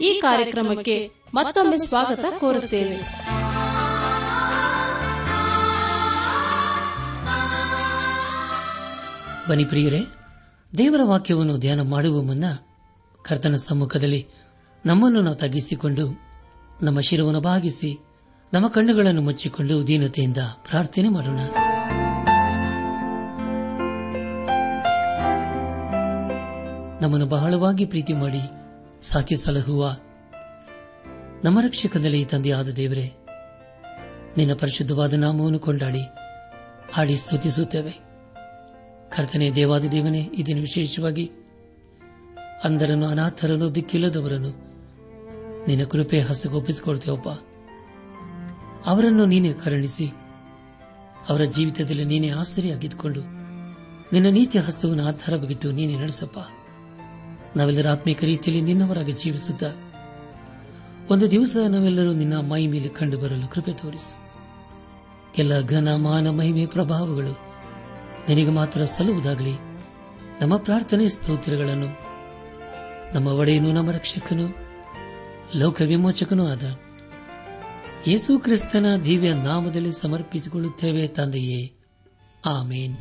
ಈ ಕಾರ್ಯಕ್ರಮಕ್ಕೆ ಮತ್ತೊಮ್ಮೆ ಸ್ವಾಗತ ಕೋರುತ್ತೇವೆ. ಬನಿ ಪ್ರಿಯರೇ, ದೇವರ ವಾಕ್ಯವನ್ನು ಧ್ಯಾನ ಮಾಡುವ ಮುನ್ನ ಕರ್ತನ ಸಮ್ಮುಖದಲ್ಲಿ ನಮ್ಮನ್ನು ನಾವು ತಗ್ಗಿಸಿಕೊಂಡು ನಮ್ಮ ಶಿರವನ್ನು ಭಾಗಿಸಿ ನಮ್ಮ ಕಣ್ಣುಗಳನ್ನು ಮುಚ್ಚಿಕೊಂಡು ದೀನತೆಯಿಂದ ಪ್ರಾರ್ಥನೆ ಮಾಡೋಣ. ನಮ್ಮನ್ನು ಬಹಳವಾಗಿ ಪ್ರೀತಿ ಮಾಡಿ ಸಾಕಿ ಸಲಹುವ. ನಮ್ಮ ರಕ್ಷಕನಲ್ಲಿ ತಂದೆಯಾದ ದೇವರೇ, ನಿನ್ನ ಪರಿಶುದ್ಧವಾದ ನಾಮವನ್ನು ಕೊಂಡಾಡಿ, ಹಾಡಿ ಸ್ತುತಿಸುತ್ತೇವೆ. ಕರ್ತನೆ ದೇವಾದ ದೇವನೇ ಇದನ್ನು ವಿಶೇಷವಾಗಿ ಅಂಧರನ್ನು, ಅನಾಥರನ್ನು, ದಿಕ್ಕಿಲ್ಲದವರನ್ನು ನಿನ್ನ ಕೃಪೆ ಹಸ್ತಗೊಪ್ಪಿಸಿಕೊಳ್ತೇವಪ್ಪ ಅವರನ್ನು ನೀನೇ ಕರುಣಿಸಿ, ಅವರ ಜೀವಿತದಲ್ಲಿ ನೀನೇ ಆಸರಿಯಾಗಿದ್ದುಕೊಂಡು, ನಿನ್ನ ನೀತಿಯ ಹಸ್ತವನ್ನು ಆಧಾರವಾಗಿಟ್ಟು ನೀನೇ ನಡೆಸಪ್ಪ. ನಾವೆಲ್ಲರ ಆತ್ಮೀಕ ರೀತಿಯಲ್ಲಿ ನಿನ್ನವರಾಗಿ ಜೀವಿಸುತ್ತ, ಒಂದು ದಿವಸ ನಾವೆಲ್ಲರೂ ನಿನ್ನ ಮೈ ಮೇಲೆ ಕಂಡು ಬರಲು ಕೃಪೆ ತೋರಿಸು. ಎಲ್ಲ ಘನ ಮಾನ ಮಹಿಮೆ ಪ್ರಭಾವಗಳು ನಿನಗೆ ಮಾತ್ರ ಸಲ್ಲುವುದಾಗಲಿ. ನಮ್ಮ ಪ್ರಾರ್ಥನೆ ಸ್ತೋತ್ರಗಳನ್ನು ನಮ್ಮ ಒಡೆಯನು ನಮ್ಮ ರಕ್ಷಕನು, ಲೋಕ ವಿಮೋಚಕನೂ ಆದ ಯೇಸು ಕ್ರಿಸ್ತನ ದಿವ್ಯ ನಾಮದಲ್ಲಿ ಸಮರ್ಪಿಸಿಕೊಳ್ಳುತ್ತೇವೆ ತಂದೆಯೇ. ಆಮೇನ್.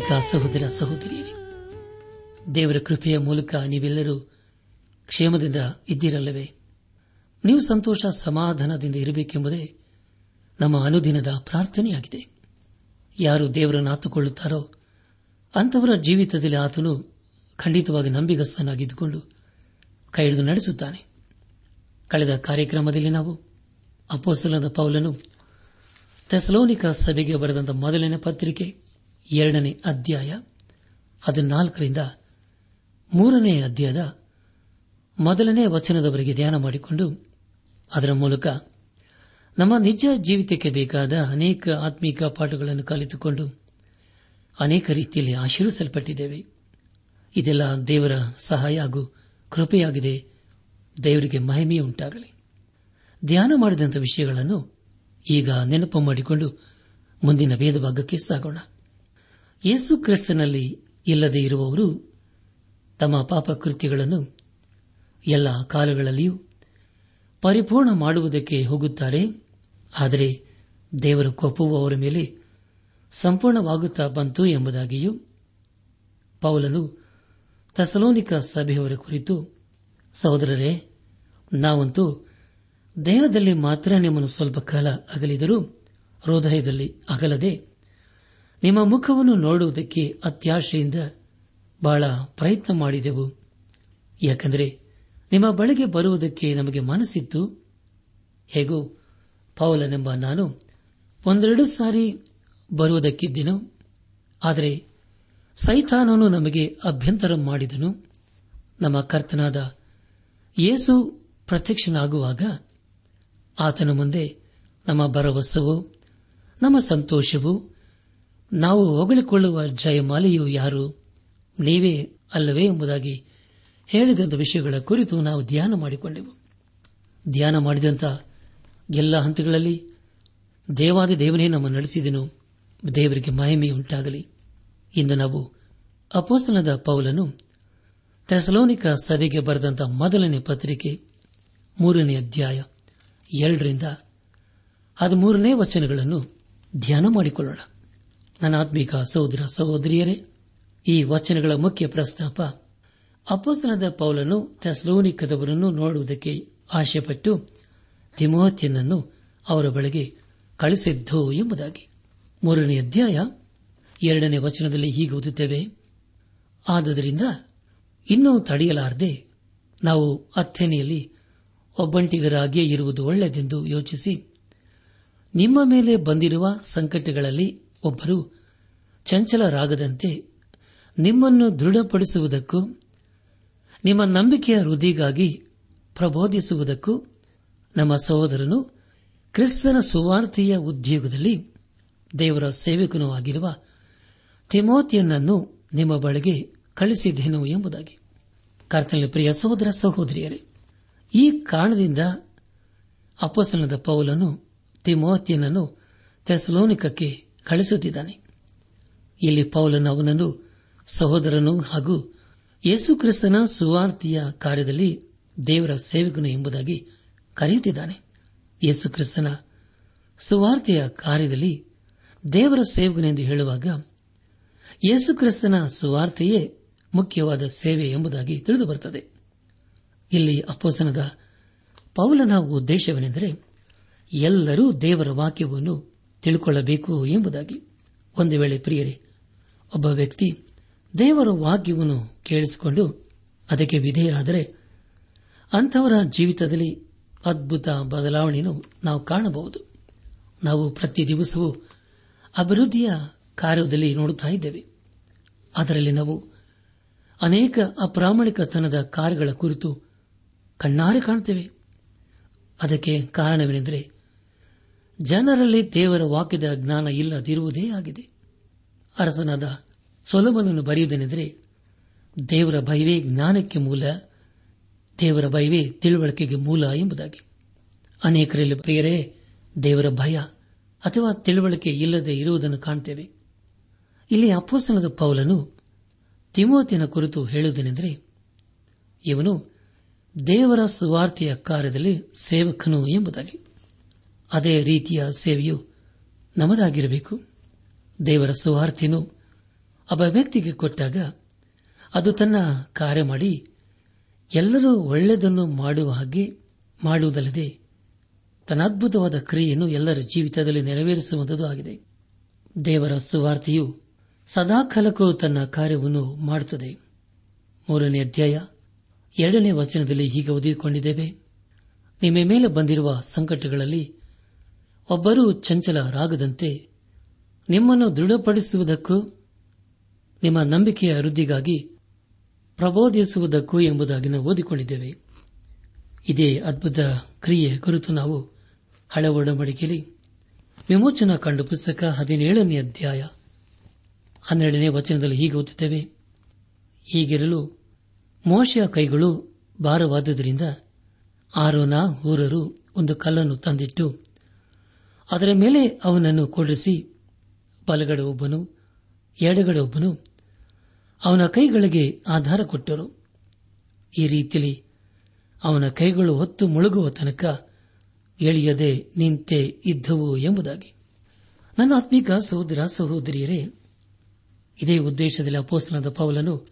ಆತ್ಮೀಕ ಸಹೋದರ ಸಹೋದರಿಯರೇ, ದೇವರ ಕೃಪೆಯ ಮೂಲಕ ನೀವೆಲ್ಲರೂ ಕ್ಷೇಮದಿಂದ ಇದ್ದಿರಲ್ಲವೇ? ನೀವು ಸಂತೋಷ ಸಮಾಧಾನದಿಂದ ಇರಬೇಕೆಂಬುದೇ ನಮ್ಮ ಅನುದಿನದ ಪ್ರಾರ್ಥನೆಯಾಗಿದೆ. ಯಾರು ದೇವರನ್ನು ಆತುಕೊಳ್ಳುತ್ತಾರೋ ಅಂತವರ ಜೀವಿತದಲ್ಲಿ ಆತನು ಖಂಡಿತವಾಗಿ ನಂಬಿಗಸ್ತನಾಗಿದ್ದುಕೊಂಡು ಕೈ ಹಿಡಿದು ನಡೆಸುತ್ತಾನೆ. ಕಳೆದ ಕಾರ್ಯಕ್ರಮದಲ್ಲಿ ನಾವು ಅಪೋಸಲದ ಪೌಲನು ಥೆಸಲೋನಿಕ ಸಭೆಗೆ ಬರೆದಂತಹ ಮೊದಲನೇ ಪತ್ರಿಕೆ ಎರಡನೇ ಅಧ್ಯಾಯ ಹದಿನಾಲ್ಕರಿಂದ ಮೂರನೇ ಅಧ್ಯಾಯದ ಮೊದಲನೇ ವಚನದವರೆಗೆ ಧ್ಯಾನ ಮಾಡಿಕೊಂಡು ಅದರ ಮೂಲಕ ನಮ್ಮ ನಿಜ ಜೀವಿತಕ್ಕೆ ಬೇಕಾದ ಅನೇಕ ಆತ್ಮೀಕ ಪಾಠಗಳನ್ನು ಕಲಿತುಕೊಂಡು ಅನೇಕ ರೀತಿಯಲ್ಲಿ ಆಶೀರ್ವಿಸಲ್ಪಟ್ಟಿದ್ದೇವೆ. ಇದೆಲ್ಲ ದೇವರ ಸಹಾಯ ಹಾಗೂ ಕೃಪೆಯಾಗಿದೆ. ದೇವರಿಗೆ ಮಹಿಮೆಯುಂಟಾಗಲಿ ಧ್ಯಾನ ಮಾಡಿದಂಥ ವಿಷಯಗಳನ್ನು ಈಗ ನೆನಪು ಮಾಡಿಕೊಂಡು ಮುಂದಿನ ಭೇದಭಾಗಕ್ಕೆ ಸಾಗೋಣ. ಯೇಸು ಕ್ರಿಸ್ತನಲ್ಲಿ ಇಲ್ಲದೆ ಇರುವವರು ತಮ್ಮ ಪಾಪ ಕೃತ್ಯಗಳನ್ನು ಎಲ್ಲ ಕಾಲಗಳಲ್ಲಿಯೂ ಪರಿಪೂರ್ಣ ಮಾಡುವುದಕ್ಕೆ ಹೋಗುತ್ತಾರೆ. ಆದರೆ ದೇವರ ಕೋಪವು ಅವರ ಮೇಲೆ ಸಂಪೂರ್ಣವಾಗುತ್ತಾ ಬಂತು ಎಂಬುದಾಗಿಯೂ ಪೌಲನು ತಸಲೋನಿಕ ಸಭೆಯವರ ಕುರಿತು, ಸಹೋದರರೇ, ನಾವಂತೂ ದೇಹದಲ್ಲಿ ಮಾತ್ರ ನಿಮ್ಮನ್ನು ಸ್ವಲ್ಪ ಕಾಲ ಅಗಲಿದರೂ, ಹೃದಯದಲ್ಲಿ ಅಗಲದೆ ನಿಮ್ಮ ಮುಖವನ್ನು ನೋಡುವುದಕ್ಕೆ ಅತ್ಯಾಶೆಯಿಂದ ಬಹಳ ಪ್ರಯತ್ನ ಮಾಡಿದೆವು. ಯಾಕೆಂದರೆ ನಿಮ್ಮ ಬಳಿಗೆ ಬರುವುದಕ್ಕೆ ನಮಗೆ ಮನಸ್ಸಿತ್ತು. ಹೇಗೂ ಪೌಲನೆಂಬ ನಾನು ಒಂದೆರಡು ಸಾರಿ ಬರುವುದಕ್ಕಿದ್ದೆನು. ಆದರೆ ಸೈತಾನನು ನಮಗೆ ಅಭ್ಯಂತರ ಮಾಡಿದನು. ನಮ್ಮ ಕರ್ತನಾದ ಯೇಸು ಪ್ರತ್ಯಕ್ಷನಾಗುವಾಗ ಆತನ ಮುಂದೆ ನಮ್ಮ ಭರವಸವು, ನಮ್ಮ ಸಂತೋಷವು ನಾವು ಹೊಗಳಿಕೊಳ್ಳುವ ಜಯಮಾಲೆಯು ಯಾರು? ನೀವೇ ಅಲ್ಲವೇ ಎಂಬುದಾಗಿ ಹೇಳಿದಂಥ ವಿಷಯಗಳ ಕುರಿತು ನಾವು ಧ್ಯಾನ ಮಾಡಿಕೊಂಡೆವು. ಧ್ಯಾನ ಮಾಡಿದಂಥ ಎಲ್ಲ ಹಂತಗಳಲ್ಲಿ ದೇವಾದ ದೇವನೇ ನಮ್ಮ ನಡೆಸಿದನು. ದೇವರಿಗೆ ಮಹಿಮೆಯುಂಟಾಗಲಿ ಇಂದು ನಾವು ಅಪೋಸ್ತನದ ಪೌಲನು ಥೆಸಲೋನಿಕ ಸಭೆಗೆ ಬರೆದಂತ ಮೊದಲನೇ ಪತ್ರಿಕೆ, ಮೂರನೇ ಅಧ್ಯಾಯ, ಎರಡರಿಂದ ಹದಿಮೂರನೇ ವಚನಗಳನ್ನು ಧ್ಯಾನ ಮಾಡಿಕೊಳ್ಳೋಣ. ನನ್ನ ಆತ್ಮಿಕ ಸಹೋದರ ಸಹೋದರಿಯರೇ, ಈ ವಚನಗಳ ಮುಖ್ಯ ಪ್ರಸ್ತಾಪ. ಅಪ್ಪಸನದ ಪೌಲನು ಥೆಸ್ಲೋನಿಕದವರನ್ನು ನೋಡುವುದಕ್ಕೆ ಆಶೆಪಟ್ಟು ತಿಮೋತ್ಯನನ್ನು ಅವರ ಬಳಿಗೆ ಕಳಿಸಿದ್ದು ಎಂಬುದಾಗಿ. ಮೂರನೇ ಅಧ್ಯಾಯ ಎರಡನೇ ವಚನದಲ್ಲಿ ಹೀಗೆ ಓದುತ್ತೇವೆ, ಆದುದರಿಂದ ಇನ್ನೂ ತಡೆಯಲಾರದೆ ನಾವು ಅಥೆನೆಯಲ್ಲಿ ಒಬ್ಬಂಟಿಗರಾಗಿಯೇ ಇರುವುದು ಒಳ್ಳೆಯದೆಂದು ಯೋಚಿಸಿ, ನಿಮ್ಮ ಮೇಲೆ ಬಂದಿರುವ ಸಂಕಟಗಳಲ್ಲಿ ಒಬ್ಬರು ಚಂಚಲರಾಗದಂತೆ ನಿಮ್ಮನ್ನು ದೃಢಪಡಿಸುವುದಕ್ಕೂ, ನಿಮ್ಮ ನಂಬಿಕೆಯ ವೃದ್ಧಿಗಾಗಿ ಪ್ರಬೋಧಿಸುವುದಕ್ಕೂ ನಮ್ಮ ಸಹೋದರನು ಕ್ರಿಸ್ತನ ಸುವಾರ್ತೆಯ ಉದ್ಯೋಗದಲ್ಲಿ ದೇವರ ಸೇವಕನೂ ಆಗಿರುವ ತಿಮೋತಿಯನ್ನನ್ನು ನಿಮ್ಮ ಬಳಿಗೆ ಕಳಿಸಿದ್ದೇನು ಎಂಬುದಾಗಿ. ಕರ್ತನ ಪ್ರಿಯ ಸಹೋದರ ಸಹೋದರಿಯರೇ, ಈ ಕಾರಣದಿಂದ ಅಪಸನದ ಪೌಲನು ತಿಮೋತಿಯನನ್ನು ತೆಸಲೋನಿಕಕ್ಕೆ ಕಳಿಸುತ್ತಿದ್ದಾನೆ. ಇಲ್ಲಿ ಪೌಲನು ಅವನನ್ನು ಸಹೋದರನು ಹಾಗೂ ಯೇಸುಕ್ರಿಸ್ತನ ಸುವಾರ್ತಿಯ ಕಾರ್ಯದಲ್ಲಿ ದೇವರ ಸೇವಕನು ಎಂಬುದಾಗಿ ಕರೆಯುತ್ತಿದ್ದಾನೆ. ಯೇಸುಕ್ರಿಸ್ತನ ಸುವಾರ್ತೆಯ ಕಾರ್ಯದಲ್ಲಿ ದೇವರ ಸೇವಕನೆಂದು ಹೇಳುವಾಗ ಯೇಸುಕ್ರಿಸ್ತನ ಸುವಾರ್ತೆಯೇ ಮುಖ್ಯವಾದ ಸೇವೆ ಎಂಬುದಾಗಿ ತಿಳಿದುಬರುತ್ತದೆ. ಇಲ್ಲಿ ಅಪ್ಪೋಸನದ ಪೌಲನ ಉದ್ದೇಶವೇನೆಂದರೆ ಎಲ್ಲರೂ ದೇವರ ವಾಕ್ಯವನ್ನು ತಿಳುಕೊಳ್ಳಬೇಕು ಎಂಬುದಾಗಿ ಒಂದು ವೇಳೆ ಪ್ರಿಯರೇ, ಒಬ್ಬ ವ್ಯಕ್ತಿ ದೇವರ ವಾಕ್ಯವನ್ನು ಕೇಳಿಸಿಕೊಂಡು ಅದಕ್ಕೆ ವಿಧೇಯರಾದರೆ ಅಂಥವರ ಜೀವಿತದಲ್ಲಿ ಅದ್ಭುತ ಬದಲಾವಣೆಯನ್ನು ನಾವು ಕಾಣಬಹುದು. ನಾವು ಪ್ರತಿ ದಿವಸವೂ ಅಭಿವೃದ್ಧಿಯ ಕಾರ್ಯದಲ್ಲಿ ನೋಡುತ್ತಾ ಇದ್ದೇವೆ. ಅದರಲ್ಲಿ ನಾವು ಅನೇಕ ಅಪ್ರಾಮಾಣಿಕತನದ ಕಾರ್ಯಗಳ ಕುರಿತು ಕಣ್ಣಾರೆ ಕಾಣುತ್ತೇವೆ. ಅದಕ್ಕೆ ಕಾರಣವೇನೆಂದರೆ ಜನರಲ್ಲಿ ದೇವರ ವಾಕ್ಯದ ಜ್ಞಾನ ಇಲ್ಲದಿರುವುದೇ ಆಗಿದೆ. ಅರಸನಾದ ಸೊಲಮನನ್ನು ಬರೆಯುವುದೇನೆಂದರೆ, ದೇವರ ಭಯವೇ ಜ್ಞಾನಕ್ಕೆ ಮೂಲ, ದೇವರ ಭಯವೇ ತಿಳುವಳಿಕೆಗೆ ಮೂಲ ಎಂಬುದಾಗಿ. ಅನೇಕರಲ್ಲಿ ಪ್ರಿಯರೇ, ದೇವರ ಭಯ ಅಥವಾ ತಿಳುವಳಿಕೆ ಇಲ್ಲದೆ ಇರುವುದನ್ನು ಕಾಣುತ್ತೇವೆ ಇಲ್ಲಿ ಅಪ್ಪಸನದ ಪೌಲನು ತಿಮೋತಿನ ಕುರಿತು ಹೇಳುವುದೇನೆಂದರೆ, ಇವನು ದೇವರ ಸುವಾರ್ತೆಯ ಕಾರ್ಯದಲ್ಲಿ ಸೇವಕನು ಎಂಬುದಾಗಿ. ಅದೇ ರೀತಿಯ ಸೇವೆಯು ನಮದಾಗಿರಬೇಕು. ದೇವರ ಸುವಾರ್ತೆಯನ್ನು ಒಬ್ಬ ವ್ಯಕ್ತಿಗೆ ಕೊಟ್ಟಾಗ ಅದು ತನ್ನ ಕಾರ್ಯ ಮಾಡಿ ಎಲ್ಲರೂ ಒಳ್ಳೆಯದನ್ನು ಮಾಡುವ ಹಾಗೆ ಮಾಡುವುದಲ್ಲದೆ ತನ್ನ ಅದ್ಭುತವಾದ ಕ್ರಿಯೆಯನ್ನು ಎಲ್ಲರ ಜೀವಿತದಲ್ಲಿ ನೆರವೇರಿಸುವಂತದ್ದು ಆಗಿದೆ. ದೇವರ ಸುವಾರ್ತೆಯು ಸದಾಕಾಲಕ್ಕೂ ತನ್ನ ಕಾರ್ಯವನ್ನು ಮಾಡುತ್ತದೆ. ಮೂರನೇ ಅಧ್ಯಾಯ ಎರಡನೇ ವಚನದಲ್ಲಿ ಹೀಗೆ ಓದಿಕೊಂಡಿದ್ದೇವೆ. ನಿಮ್ಮ ಮೇಲೆ ಬಂದಿರುವ ಸಂಕಟಗಳಲ್ಲಿ ಒಬ್ಬರೂ ಚಂಚಲರಾಗದಂತೆ ನಿಮ್ಮನ್ನು ದೃಢಪಡಿಸುವುದಕ್ಕೂ, ನಿಮ್ಮ ನಂಬಿಕೆಯ ವೃದ್ಧಿಗಾಗಿ ಪ್ರಬೋಧಿಸುವುದಕ್ಕೂ ಎಂಬುದಾಗಿ ನಾವು ಓದಿಕೊಂಡಿದ್ದೇವೆ. ಇದೇ ಅದ್ಭುತ ಕ್ರಿಯೆ ಕುರಿತು ನಾವು ಹಳೆ ಒಡಂಬಡಿಕೆಯಲ್ಲಿ ವಿಮೋಚನಾ ಕಂಡು ಪುಸ್ತಕ ಹದಿನೇಳನೇ ಅಧ್ಯಾಯ ಹನ್ನೆರಡನೇ ವಚನದಲ್ಲಿ ಹೀಗೆ ಓದುತ್ತೇವೆ. ಹೀಗಿರಲು ಮೋಶೆಯ ಕೈಗಳು ಭಾರವಾದುದರಿಂದ ಆರೋನ ಊರರು ಒಂದು ಕಲ್ಲನ್ನು ತಂದಿಟ್ಟು ಅದರ ಮೇಲೆ ಅವನನ್ನು ಕೂಡಿಸಿ ಬಲಗಡೆ ಒಬ್ಬನು, ಎಡಗಡೆ ಒಬ್ಬನು, ಅವನ ಕೈಗಳಿಗೆ ಆಧಾರ ಕೊಟ್ಟರು. ಈ ರೀತಿಯಲ್ಲಿ ಅವನ ಕೈಗಳು ಹೊತ್ತು ಮುಳುಗುವ ತನಕ ಎಳೆಯದೆ ನಿಂತೆ ಇದ್ದವು ಎಂಬುದಾಗಿ. ನನ್ನ ಆತ್ಮಿಕ ಸಹೋದರ, ಸಹೋದರಿಯರೇ, ಇದೇ ಉದ್ದೇಶದಲ್ಲಿ ಅಪೋಸ್ತನದ ಪೌಲನು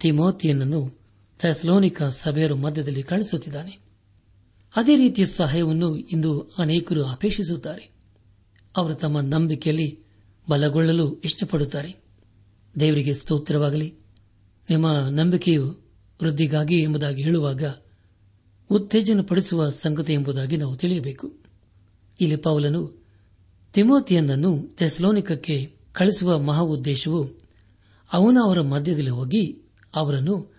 ತಿಮೋತಿಯನನ್ನು ಥೆಸ್ಲೋನಿಕ ಸಭೆಯರು ಮಧ್ಯದಲ್ಲಿ ಕಳಿಸುತ್ತಿದ್ದಾನೆ ಅದೇ ರೀತಿಯ ಸಹಾಯವನ್ನು ಇಂದು ಅನೇಕರು ಅಪೇಕ್ಷಿಸುತ್ತಾರೆ. ಅವರು ತಮ್ಮ ನಂಬಿಕೆಯಲ್ಲಿ ಬಲಗೊಳ್ಳಲು ಇಷ್ಟಪಡುತ್ತಾರೆ. ದೇವರಿಗೆ ಸ್ತೋತ್ರವಾಗಲಿ. ನಿಮ್ಮ ನಂಬಿಕೆಯು ವೃದ್ಧಿಗಾಗಿ ಎಂಬುದಾಗಿ ಹೇಳುವಾಗ ಉತ್ತೇಜನಪಡಿಸುವ ಸಂಗತಿ ಎಂಬುದಾಗಿ ನಾವು ತಿಳಿಯಬೇಕು. ಇಲ್ಲಿ ಪೌಲನು ತಿಮೋತಿಯನ್ನನ್ನು ತೆಸ್ಲೋನಿಕಕ್ಕೆ ಕಳಿಸುವ ಮಹಾ ಉದ್ದೇಶವು ಅವನು ಅವರ ಮಧ್ಯದಲ್ಲಿ ಹೋಗಿ ಅವರನ್ನು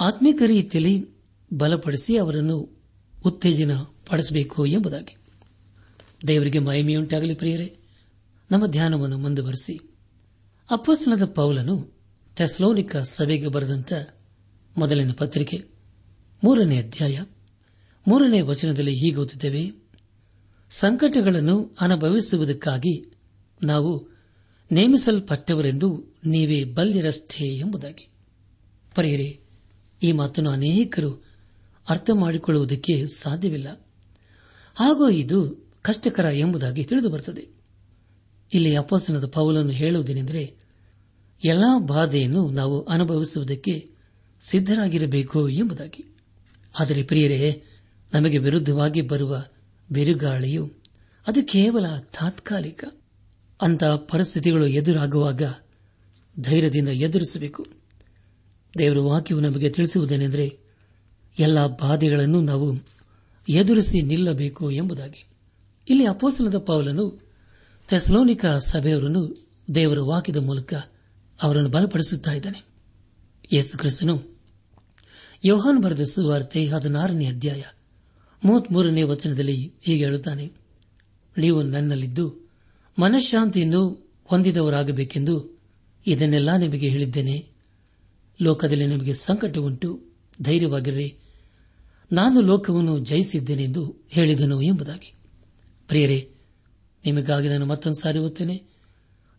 ಆತ್ಮೀಕ ರೀತಿಯಲ್ಲಿ ಬಲಪಡಿಸಿ ಅವರನ್ನು ಉತ್ತೇಜನ ಪಡಿಸಬೇಕು ಎಂಬುದಾಗಿ. ದೇವರಿಗೆ ಮಹಿಮೆಯುಂಟಾಗಲಿ ಪ್ರಿಯರೇ, ನಮ್ಮ ಧ್ಯಾನವನ್ನು ಮುಂದುವರೆಸಿ. ಅಪ್ಪಸ್ತನದ ಪೌಲನು ಥೆಸ್ಲೋನಿಕ ಸಭೆಗೆ ಬರೆದಂತ ಮೊದಲಿನ ಪತ್ರಿಕೆ, ಮೂರನೇ ಅಧ್ಯಾಯ, ಮೂರನೇ ವಚನದಲ್ಲಿ ಹೀಗೆ ಸಂಕಟಗಳನ್ನು ಅನುಭವಿಸುವುದಕ್ಕಾಗಿ ನಾವು ನೇಮಿಸಲ್ಪಟ್ಟವರೆಂದು ನೀವೇ ಬಲ್ಲಿರಷ್ಟೇ ಎಂಬುದಾಗಿ. ಪರಿಯರೆ, ಈ ಮಾತನ್ನು ಅನೇಕರು ಅರ್ಥ ಮಾಡಿಕೊಳ್ಳುವುದಕ್ಕೆ ಸಾಧ್ಯವಿಲ್ಲ. ಹಾಗೂ ಇದು ಕಷ್ಟಕರ ಎಂಬುದಾಗಿ ತಿಳಿದುಬರುತ್ತದೆ. ಇಲ್ಲಿ ಅಪಾಸನದ ಪೌಲನ್ನು ಹೇಳುವುದೇನೆಂದರೆ, ಎಲ್ಲಾ ಬಾಧೆಯನ್ನು ನಾವು ಅನುಭವಿಸುವುದಕ್ಕೆ ಸಿದ್ದರಾಗಿರಬೇಕು ಎಂಬುದಾಗಿ. ಆದರೆ ಪ್ರಿಯರೇ, ನಮಗೆ ವಿರುದ್ಧವಾಗಿ ಬರುವ ಬಿರುಗಾಳಿಯು ಅದು ಕೇವಲ ತಾತ್ಕಾಲಿಕ. ಅಂತ ಪರಿಸ್ಥಿತಿಗಳು ಎದುರಾಗುವಾಗ ಧೈರ್ಯದಿಂದ ಎದುರಿಸಬೇಕು. ದೇವರ ವಾಕ್ಯವು ನಮಗೆ ತಿಳಿಸುವುದೇನೆಂದರೆ ಎಲ್ಲ ಬಾಧೆಗಳನ್ನು ನಾವು ಎದುರಿಸಿ ನಿಲ್ಲಬೇಕು ಎಂಬುದಾಗಿ. ಇಲ್ಲಿ ಅಪೋಸಲದ ಪೌಲನು ಥೆಸ್ಲೋನಿಕ ಸಭೆಯವರನ್ನು ದೇವರ ವಾಕ್ಯದ ಮೂಲಕ ಅವರನ್ನು ಬಲಪಡಿಸುತ್ತಿದ್ದಾನೆ ಯೇಸು ಕ್ರಿಸ್ತನು ಯೋಹಾನ್ ಬರೆದ ಸುವಾರ್ತೆ ಹದಿನಾರನೇ ಅಧ್ಯಾಯ ಮೂವತ್ಮೂರನೇ ವಚನದಲ್ಲಿ ಹೀಗೆ ಹೇಳುತ್ತಾನೆ. ನೀವು ನನ್ನಲ್ಲಿದ್ದು ಮನಃಶಾಂತಿಯನ್ನು ಹೊಂದಿದವರಾಗಬೇಕೆಂದು ಇದನ್ನೆಲ್ಲ ನಿಮಗೆ ಹೇಳಿದ್ದೇನೆ. ಲೋಕದಲ್ಲಿ ನಿಮಗೆ ಸಂಕಟ ಉಂಟು ಧೈರ್ಯವಾಗಿರಲಿ ನಾನು ಲೋಕವನ್ನು ಜಯಿಸಿದ್ದೇನೆಂದು ಹೇಳಿದನು ಎಂಬುದಾಗಿ. ಪ್ರಿಯರೇ, ನಿಮಗಾಗಿ ನಾನು ಮತ್ತೊಂದು ಸಾರಿ ಓದ್ತೇನೆ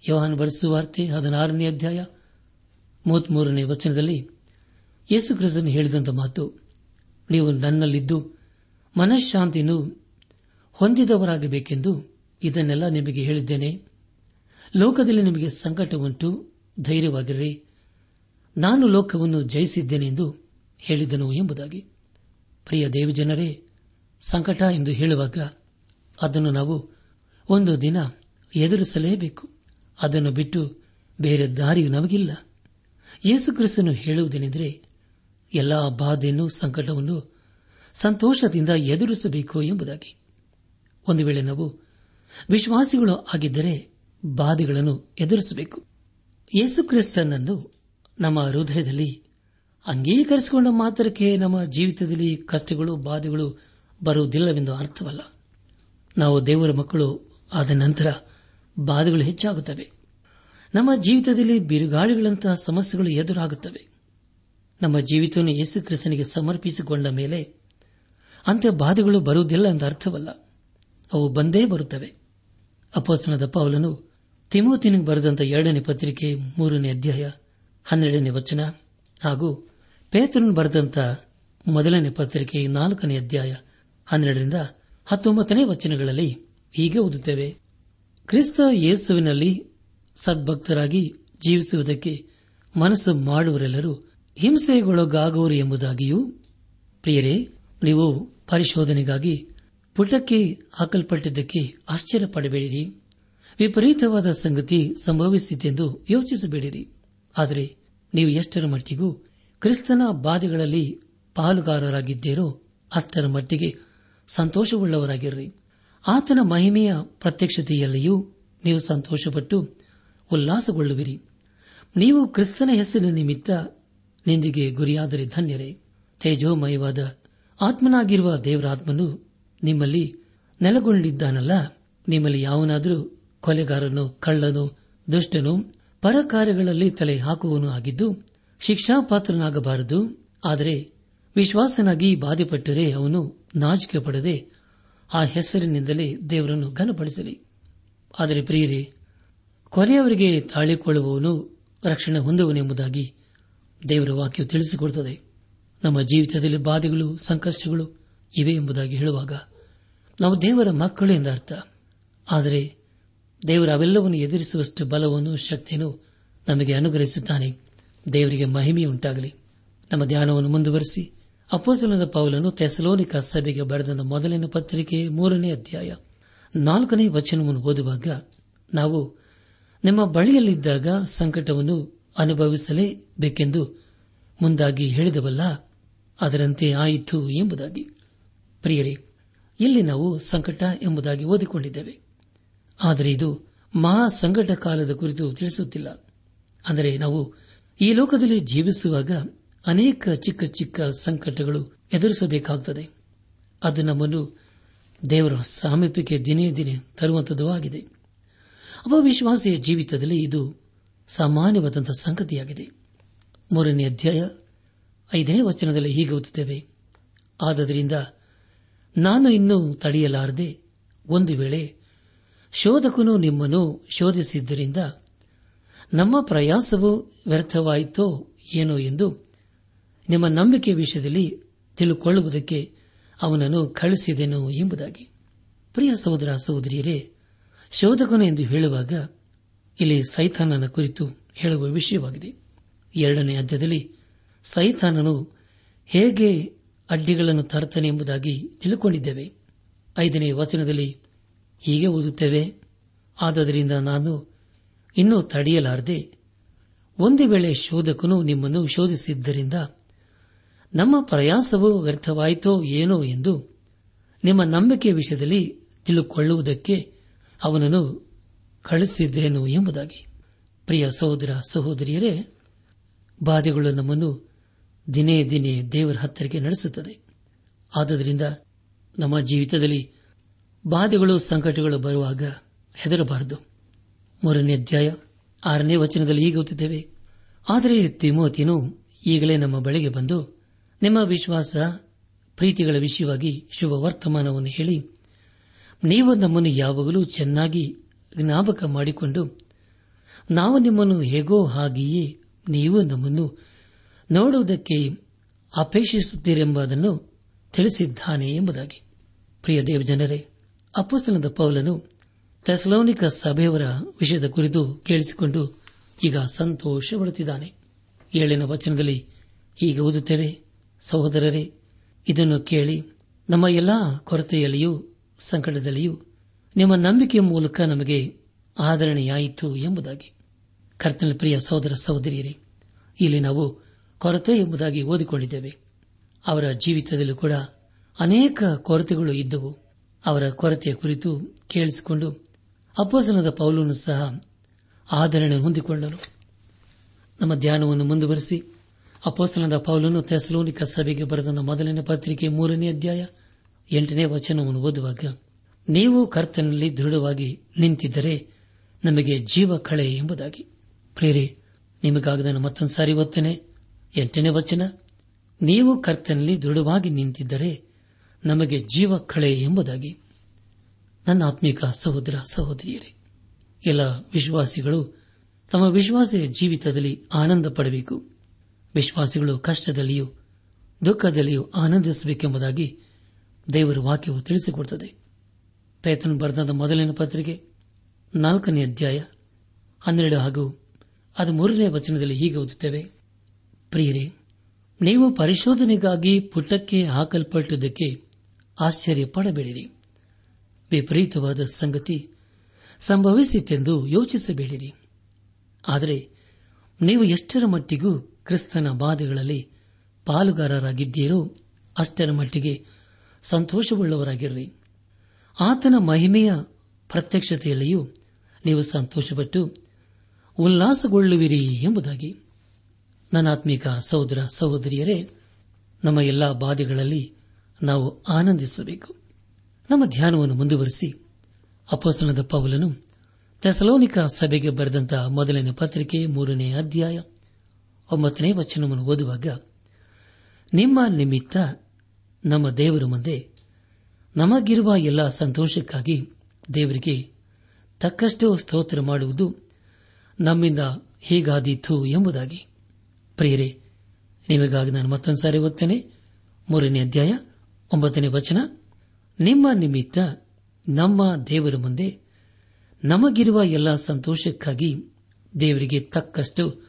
ಯೋಹಾನ್ ಬರೆಸುವಾರ್ತೆ ಹದಿನಾರನೇ ಅಧ್ಯಾಯ ಮೂವತ್ಮೂರನೇ ವಚನದಲ್ಲಿ ಯೇಸು ಕ್ರಿಸ್ತನು ಹೇಳಿದಂತ ಮಾತು, ನೀವು ನನ್ನಲ್ಲಿದ್ದು ಮನಃಶಾಂತಿಯನ್ನು ಹೊಂದಿದವರಾಗಬೇಕೆಂದು ಇದನ್ನೆಲ್ಲ ನಿಮಗೆ ಹೇಳಿದ್ದೇನೆ. ಲೋಕದಲ್ಲಿ ನಿಮಗೆ ಸಂಕಟ ಉಂಟು ಧೈರ್ಯವಾಗಿರಲಿ ನಾನು ಲೋಕವನ್ನು ಜಯಿಸಿದ್ದೇನೆ ಎಂದು ಹೇಳಿದನು ಎಂಬುದಾಗಿ. ಪ್ರಿಯ ದೇವಜನರೇ ಸಂಕಟ ಎಂದು ಹೇಳುವಾಗ ಅದನ್ನು ನಾವು ಒಂದು ದಿನ ಎದುರಿಸಲೇಬೇಕು. ಅದನ್ನು ಬಿಟ್ಟು ಬೇರೆ ದಾರಿಯು ನಮಗಿಲ್ಲ. ಯೇಸು ಕ್ರಿಸ್ತನು ಹೇಳುವುದೇನೆಂದರೆ, ಎಲ್ಲಾ ಬಾಧೆಯನ್ನು ಸಂಕಟವನ್ನು ಸಂತೋಷದಿಂದ ಎದುರಿಸಬೇಕು ಎಂಬುದಾಗಿ. ಒಂದು ವೇಳೆ ನಾವು ವಿಶ್ವಾಸಿಗಳು ಆಗಿದ್ದರೆ ಬಾಧೆಗಳನ್ನು ಎದುರಿಸಬೇಕು. ಯೇಸುಕ್ರಿಸ್ತನನ್ನು ನಮ್ಮ ಹೃದಯದಲ್ಲಿ ಅಂಗೀಕರಿಸಿಕೊಂಡ ಮಾತ್ರಕ್ಕೆ ನಮ್ಮ ಜೀವಿತದಲ್ಲಿ ಕಷ್ಟಗಳು, ಬಾಧೆಗಳು ಬರುವುದಿಲ್ಲವೆಂದು ಅರ್ಥವಲ್ಲ. ನಾವು ದೇವರ ಮಕ್ಕಳು ಆದ ನಂತರ ಬಾಧೆಗಳು ಹೆಚ್ಚಾಗುತ್ತವೆ. ನಮ್ಮ ಜೀವಿತದಲ್ಲಿ ಬಿರುಗಾಳಿಗಳಂತಹ ಸಮಸ್ಯೆಗಳು ಎದುರಾಗುತ್ತವೆ. ನಮ್ಮ ಜೀವಿತವನ್ನು ಯೇಸು ಕ್ರಿಸ್ತನಿಗೆ ಸಮರ್ಪಿಸಿಕೊಂಡ ಮೇಲೆ ಅಂಥ ಬಾಧೆಗಳು ಬರುವುದಿಲ್ಲ ಎಂದು ಅರ್ಥವಲ್ಲ. ಅವು ಬಂದೇ ಬರುತ್ತವೆ. ಅಪೋಸನದ ಪೌಲನು ತಿಮೋತಿನಿಗೆ ಬರೆದಂತಹ ಎರಡನೇ ಪತ್ರಿಕೆ ಮೂರನೇ ಅಧ್ಯಾಯ ಹನ್ನೆರಡನೇ ವಚನ ಹಾಗೂ ಪೇತ್ರನ್ ಬರೆದಂತ ಮೊದಲನೇ ಪತ್ರಿಕೆ ನಾಲ್ಕನೇ ಅಧ್ಯಾಯ ಹನ್ನೆರಡರಿಂದ ಹತ್ತೊಂಬತ್ತನೇ ವಚನಗಳಲ್ಲಿ ಹೀಗೆ ಓದುತ್ತೇವೆ. ಕ್ರಿಸ್ತ ಯೇಸುವಿನಲ್ಲಿ ಸದ್ಭಕ್ತರಾಗಿ ಜೀವಿಸುವುದಕ್ಕೆ ಮನಸ್ಸು ಮಾಡುವರೆಲ್ಲರೂ ಹಿಂಸೆಗೊಳಗಾಗುವರು ಎಂಬುದಾಗಿಯೂ, ಪ್ರಿಯರೇ, ನೀವು ಪರಿಶೋಧನೆಗಾಗಿ ಪುಟಕ್ಕೆ ಹಾಕಲ್ಪಟ್ಟಿದ್ದಕ್ಕೆ ಆಶ್ಚರ್ಯಪಡಬೇಡಿರಿ. ವಿಪರೀತವಾದ ಸಂಗತಿ ಸಂಭವಿಸಿತೆಂದು ಯೋಚಿಸಬೇಡಿರಿ. ಆದರೆ ನೀವು ಎಷ್ಟರ ಮಟ್ಟಿಗೂ ಕ್ರಿಸ್ತನ ಬಾಧೆಗಳಲ್ಲಿ ಪಾಲುಗಾರರಾಗಿದ್ದೀರೋ ಅಷ್ಟರ ಮಟ್ಟಿಗೆ ಸಂತೋಷವುಳ್ಳವರಾಗಿರ್ರಿ. ಆತನ ಮಹಿಮೆಯ ಪ್ರತ್ಯಕ್ಷತೆಯಲ್ಲಿಯೂ ನೀವು ಸಂತೋಷಪಟ್ಟು ಉಲ್ಲಾಸಗೊಳ್ಳುವಿರಿ. ನೀವು ಕ್ರಿಸ್ತನ ಹೆಸರಿನ ನಿಮಿತ್ತ ನಿಂದಿಗೆ ಗುರಿಯಾದರೆ ಧನ್ಯರೇ. ತೇಜೋಮಯವಾದ ಆತ್ಮನಾಗಿರುವ ದೇವರಾತ್ಮನು ನಿಮ್ಮಲ್ಲಿ ನೆಲೆಗೊಂಡಿದ್ದಾನಲ್ಲ. ನಿಮ್ಮಲ್ಲಿ ಯಾವನಾದರೂ ಕೊಲೆಗಾರನು, ಕಳ್ಳನು, ದುಷ್ಟನು, ಪರಕಾರ್ಯಗಳಲ್ಲಿ ತಲೆ ಹಾಕುವನು ಆಗಿದ್ದು ಶಿಕ್ಷಾಪಾತ್ರನಾಗಬಾರದು. ಆದರೆ ವಿಶ್ವಾಸನಾಗಿ ಬಾಧೆಪಟ್ಟರೆ ಅವನು ನಾಚಿಕೆ ಪಡದೆ ಆ ಹೆಸರಿನಿಂದಲೇ ದೇವರನ್ನು ಘನಪಡಿಸಲಿ. ಆದರೆ ಪ್ರಿಯರೇ, ಕೊನೆಯವರಿಗೆ ತಾಳಿಕೊಳ್ಳುವವನು ರಕ್ಷಣೆ ಹೊಂದುವನೆಂಬುದಾಗಿ ದೇವರ ವಾಕ್ಯ ತಿಳಿಸಿಕೊಡುತ್ತದೆ. ನಮ್ಮ ಜೀವಿತದಲ್ಲಿ ಬಾಧೆಗಳು, ಸಂಕಷ್ಟಗಳು ಇವೆ ಎಂಬುದಾಗಿ ಹೇಳುವಾಗ ನಾವು ದೇವರ ಮಕ್ಕಳು ಎಂದರ್ಥ ಆದರೆ ದೇವರ ಅವೆಲ್ಲವನ್ನು ಎದುರಿಸುವಷ್ಟು ಬಲವನ್ನು ಶಕ್ತಿಯನ್ನು ನಮಗೆ ಅನುಗ್ರಹಿಸುತ್ತಾನೆ. ದೇವರಿಗೆ ಮಹಿಮೆಯುಂಟಾಗಲಿ ನಮ್ಮ ಧ್ಯಾನವನ್ನು ಮುಂದುವರೆಸಿ ಅಪೋಸಲದ ಪೌಲನು ತೆಸಲೋನಿಕ ಸಭೆಗೆ ಬರೆದ ಮೊದಲನೇ ಪತ್ರಿಕೆ ಮೂರನೇ ಅಧ್ಯಾಯ ನಾಲ್ಕನೇ ವಚನವನ್ನು ಓದುವಾಗ ನಾವು ನಿಮ್ಮ ಬಳಿಯಲ್ಲಿದ್ದಾಗ ಸಂಕಟವನ್ನು ಅನುಭವಿಸಲೇಬೇಕೆಂದು ಮುಂದಾಗಿ ಹೇಳಿದವಲ್ಲ, ಅದರಂತೆ ಆಯಿತು ಎಂಬುದಾಗಿ. ಪ್ರಿಯರೇ, ಇಲ್ಲಿ ನಾವು ಸಂಕಟ ಎಂಬುದಾಗಿ ಓದಿಕೊಂಡಿದ್ದೇವೆ. ಆದರೆ ಇದು ಮಹಾ ಸಂಕಟ ಕಾಲದ ಕುರಿತು ತಿಳಿಸುತ್ತಿಲ್ಲ. ಅಂದರೆ ನಾವು ಈ ಲೋಕದಲ್ಲಿ ಜೀವಿಸುವಾಗ ಅನೇಕ ಚಿಕ್ಕ ಚಿಕ್ಕ ಸಂಕಟಗಳು ಎದುರಿಸಬೇಕಾಗುತ್ತದೆ ಅದು ನಮ್ಮನ್ನು ದೇವರ ಸಾಮೀಪ್ಯಕ್ಕೆ ದಿನೇ ದಿನೇ ತರುವಂತದ್ದು ಆಗಿದೆ. ಅವಿಶ್ವಾಸಿಯ ಜೀವಿತದಲ್ಲಿ ಇದು ಸಾಮಾನ್ಯವಾದಂತಹ ಸಂಗತಿಯಾಗಿದೆ. ಮೂರನೇ ಅಧ್ಯಾಯ ಐದನೇ ವಚನದಲ್ಲಿ ಹೀಗೆ ಓದುತ್ತೇವೆ. ಆದ್ದರಿಂದ ನಾನು ಇನ್ನೂ ತಡೆಯಲಾರದೆ ಒಂದು ವೇಳೆ ಶೋಧಕನು ನಿಮ್ಮನ್ನು ಶೋಧಿಸಿದ್ದರಿಂದ ನಮ್ಮ ಪ್ರಯಾಸವು ವ್ಯರ್ಥವಾಯಿತೋ ಏನೋ ಎಂದು ನಿಮ್ಮ ನಂಬಿಕೆ ವಿಷಯದಲ್ಲಿ ತಿಳುಕೊಳ್ಳುವುದಕ್ಕೆ ಅವನನ್ನು ಕಳಿಸಿದೆನು ಎಂಬುದಾಗಿ. ಪ್ರಿಯ ಸಹೋದರ ಸಹೋದರಿಯರೇ, ಶೋಧಕನು ಎಂದು ಹೇಳುವಾಗ ಇಲ್ಲಿ ಸೈತಾನನ ಕುರಿತು ಹೇಳುವ ವಿಷಯವಾಗಿದೆ. ಎರಡನೇ ಅಧ್ಯಾಯದಲ್ಲಿ ಸೈತಾನನು ಹೇಗೆ ಅಡ್ಡಿಗಳನ್ನು ತರುತ್ತಾನೆ ಎಂಬುದಾಗಿ ತಿಳುಕೊಂಡಿದ್ದೇವೆ. ಐದನೇ ವಚನದಲ್ಲಿ ಹೀಗೆ ಓದುತ್ತೇವೆ, ಆದ್ದರಿಂದ ನಾನು ಇನ್ನೂ ತಡೆಯಲಾರದೆ ಒಂದು ವೇಳೆ ಶೋಧಕನು ನಿಮ್ಮನ್ನು ಶೋಧಿಸಿದ್ದರಿಂದ ನಮ್ಮ ಪ್ರಯಾಸವು ವ್ಯರ್ಥವಾಯಿತೋ ಏನೋ ಎಂದು ನಿಮ್ಮ ನಂಬಿಕೆ ವಿಷಯದಲ್ಲಿ ತಿಳುಕೊಳ್ಳುವುದಕ್ಕೆ ಅವನನ್ನು ಕಳಿಸಿದ್ದೇನು ಎಂಬುದಾಗಿ. ಪ್ರಿಯ ಸಹೋದರ, ಸಹೋದರಿಯರೇ, ಬಾಧೆಗಳು ನಮ್ಮನ್ನು ದಿನೇ ದಿನೇ ದೇವರ ಹತ್ತಿರಕ್ಕೆ ನಡೆಸುತ್ತದೆ. ಆದ್ದರಿಂದ ನಮ್ಮ ಜೀವಿತದಲ್ಲಿ ಬಾಧೆಗಳು, ಸಂಕಟಗಳು ಬರುವಾಗ ಹೆದರಬಾರದು. ಮೂರನೇ ಅಧ್ಯಾಯ, ಆರನೇ ವಚನದಲ್ಲಿ ಈಗ ಗೊತ್ತಿದ್ದೇವೆ ಆದರೆ ತಿಮೋತಿನು ಈಗಲೇ ನಮ್ಮ ಬಳಿಗೆ ಬಂದು, ನಿಮ್ಮ ವಿಶ್ವಾಸ ಪ್ರೀತಿಗಳ ವಿಷಯವಾಗಿ ಶುಭ ವರ್ತಮಾನವನ್ನು ಹೇಳಿ, ನೀವು ನಮ್ಮನ್ನು ಯಾವಾಗಲೂ ಚೆನ್ನಾಗಿ ಜ್ಞಾಪಕ ಮಾಡಿಕೊಂಡು, ನಾವು ನಿಮ್ಮನ್ನು ಹೇಗೋ ಹಾಗೆಯೇ ನೀವು ನಮ್ಮನ್ನು ನೋಡುವುದಕ್ಕೆ ಅಪೇಕ್ಷಿಸುತ್ತೀರೆಂಬುದನ್ನು ತಿಳಿಸಿದ್ದಾನೆ ಎಂಬುದಾಗಿ. ಪ್ರಿಯ ದೇವಜನರೇ ಅಪ್ಪಸ್ತನದ ಪೌಲನು ಥೆಸಲೋನಿಕ ಸಭೆಯವರ ವಿಷಯದ ಕುರಿತು ಕೇಳಿಸಿಕೊಂಡು ಈಗ ಸಂತೋಷಪಡುತ್ತಿದ್ದಾನೆ ಏಳಿನ ವಚನದಲ್ಲಿ ಈಗ ಓದುತ್ತೇವೆ, ಸಹೋದರರೇ, ಇದನ್ನು ಕೇಳಿ ನಮ್ಮ ಎಲ್ಲಾ ಕೊರತೆಯಲ್ಲಿಯೂ ಸಂಕಟದಲ್ಲಿಯೂ ನಿಮ್ಮ ನಂಬಿಕೆಯ ಮೂಲಕ ನಮಗೆ ಆಧರಣೆಯಾಯಿತು ಎಂಬುದಾಗಿ. ಕರ್ತನ ಪ್ರಿಯ ಸಹೋದರ ಸಹೋದರಿಯರೇ, ಇಲ್ಲಿ ನಾವು ಕೊರತೆ ಎಂಬುದಾಗಿ ಓದಿಕೊಂಡಿದ್ದೇವೆ. ಅವರ ಜೀವಿತದಲ್ಲೂ ಕೂಡ ಅನೇಕ ಕೊರತೆಗಳು ಇದ್ದವು. ಅವರ ಕೊರತೆಯ ಕುರಿತು ಕೇಳಿಸಿಕೊಂಡು ಅಪ್ಪಸನದ ಪೌಲನು ಸಹ ಆಧರಣೆ ಹೊಂದಿಕೊಂಡನು. ನಮ್ಮ ಧ್ಯಾನವನ್ನು ಮುಂದುವರೆಸಿ ಅಪೋಸನದ ಪೌಲನು ಥೆಸಲೋನಿಕ ಸಭೆಗೆ ಬರೆದ ಮೊದಲನೇ ಪತ್ರಿಕೆ ಮೂರನೇ ಅಧ್ಯಾಯ ಎಂಟನೇ ವಚನವನ್ನು ಓದುವಾಗ, ನೀವು ಕರ್ತನಲ್ಲಿ ದೃಢವಾಗಿ ನಿಂತಿದ್ದರೆ ನಮಗೆ ಜೀವ ಕಳೆ ಎಂಬುದಾಗಿ. ಪ್ರೇರೆ ನಿಮಗಾಗದನ್ನು ಮತ್ತೊಂದು ಸಾರಿ ಓದ್ತೇನೆ. ಎಂಟನೇ ವಚನ, ನೀವು ಕರ್ತನಲ್ಲಿ ದೃಢವಾಗಿ ನಿಂತಿದ್ದರೆ ನಮಗೆ ಜೀವ ಕಳೆ ಎಂಬುದಾಗಿ. ನನ್ನ ಆತ್ಮಿಕ ಸಹೋದರ, ಸಹೋದರಿಯರೇ, ಎಲ್ಲ ವಿಶ್ವಾಸಿಗಳು ತಮ್ಮ ವಿಶ್ವಾಸ ಜೀವಿತದಲ್ಲಿ ಆನಂದ ಪಡಬೇಕು. ವಿಶ್ವಾಸಿಗಳು ಕಷ್ಟದಲ್ಲಿಯೂ ದುಃಖದಲ್ಲಿಯೂ ಆನಂದಿಸಬೇಕೆಂಬುದಾಗಿ ದೇವರ ವಾಕ್ಯವು ತಿಳಿಸಿಕೊಡುತ್ತದೆ. ಪೇತನ್ ಬರೆದ ಮೊದಲಿನ ಪತ್ರಿಕೆ ನಾಲ್ಕನೇ ಅಧ್ಯಾಯ ಹನ್ನೆರಡು ಹಾಗೂ ಅದು ಮೂರನೇ ವಚನದಲ್ಲಿ ಹೀಗೆ ಓದುತ್ತೇವೆ. ಪ್ರಿಯರೇ, ನೀವು ಪರಿಶೋಧನೆಗಾಗಿ ಪುಟಕ್ಕೆ ಹಾಕಲ್ಪಟ್ಟದಕ್ಕೆ ಆಶ್ಚರ್ಯ ಪಡಬೇಡಿರಿ ವಿಪರೀತವಾದ ಸಂಗತಿ ಸಂಭವಿಸಿತೆಂದು ಯೋಚಿಸಬೇಡಿರಿ. ಆದರೆ ನೀವು ಎಷ್ಟರ ಮಟ್ಟಿಗೂ ಕ್ರಿಸ್ತನ ಬಾಧೆಗಳಲ್ಲಿ ಪಾಲುಗಾರರಾಗಿದ್ದೀರೋ ಅಷ್ಟರ ಮಟ್ಟಿಗೆ ಸಂತೋಷವುಳ್ಳವರಾಗಿರ್ರಿ. ಆತನ ಮಹಿಮೆಯ ಪ್ರತ್ಯಕ್ಷತೆಯಲ್ಲಿಯೂ ನೀವು ಸಂತೋಷಪಟ್ಟು ಉಲ್ಲಾಸಗೊಳ್ಳುವಿರಿ ಎಂಬುದಾಗಿ. ನನಾತ್ಮಿಕ ಸಹೋದರ ಸಹೋದರಿಯರೇ, ನಮ್ಮ ಎಲ್ಲಾ ಬಾಧೆಗಳಲ್ಲಿ ನಾವು ಆನಂದಿಸಬೇಕು. ನಮ್ಮ ಧ್ಯಾನವನ್ನು ಮುಂದುವರೆಸಿ ಅಪೋಸನದ ಪೌಲನು ತೆಸಲೋನಿಕ ಸಭೆಗೆ ಬರೆದಂತಹ ಮೊದಲನೇ ಪತ್ರಿಕೆ ಮೂರನೇ ಅಧ್ಯಾಯ ಒಂಬತ್ತನೇ ವಚನವನ್ನು ಓದುವಾಗ, ನಿಮ್ಮ ನಿಮಿತ್ತ ನಮ್ಮ ದೇವರ ಮುಂದೆ ನಮಗಿರುವ ಎಲ್ಲ ಸಂತೋಷಕ್ಕಾಗಿ ದೇವರಿಗೆ ತಕ್ಕಷ್ಟು ಸ್ತೋತ್ರ ಮಾಡುವುದು ನಮ್ಮಿಂದ ಹೀಗಾದೀತು ಎಂಬುದಾಗಿ. ಪ್ರಿಯರೇ, ನಿಮಗಾಗಿ ನಾನು ಮತ್ತೊಂದು ಸಾರಿ ಓದ್ತೇನೆ. ಮೂರನೇ ಅಧ್ಯಾಯ ಒಂಬತ್ತನೇ ವಚನ. ನಿಮ್ಮ ನಿಮಿತ್ತ ನಮ್ಮ ದೇವರ ಮುಂದೆ ನಮಗಿರುವ ಎಲ್ಲ ಸಂತೋಷಕ್ಕಾಗಿ ದೇವರಿಗೆ ತಕ್ಕಷ್ಟು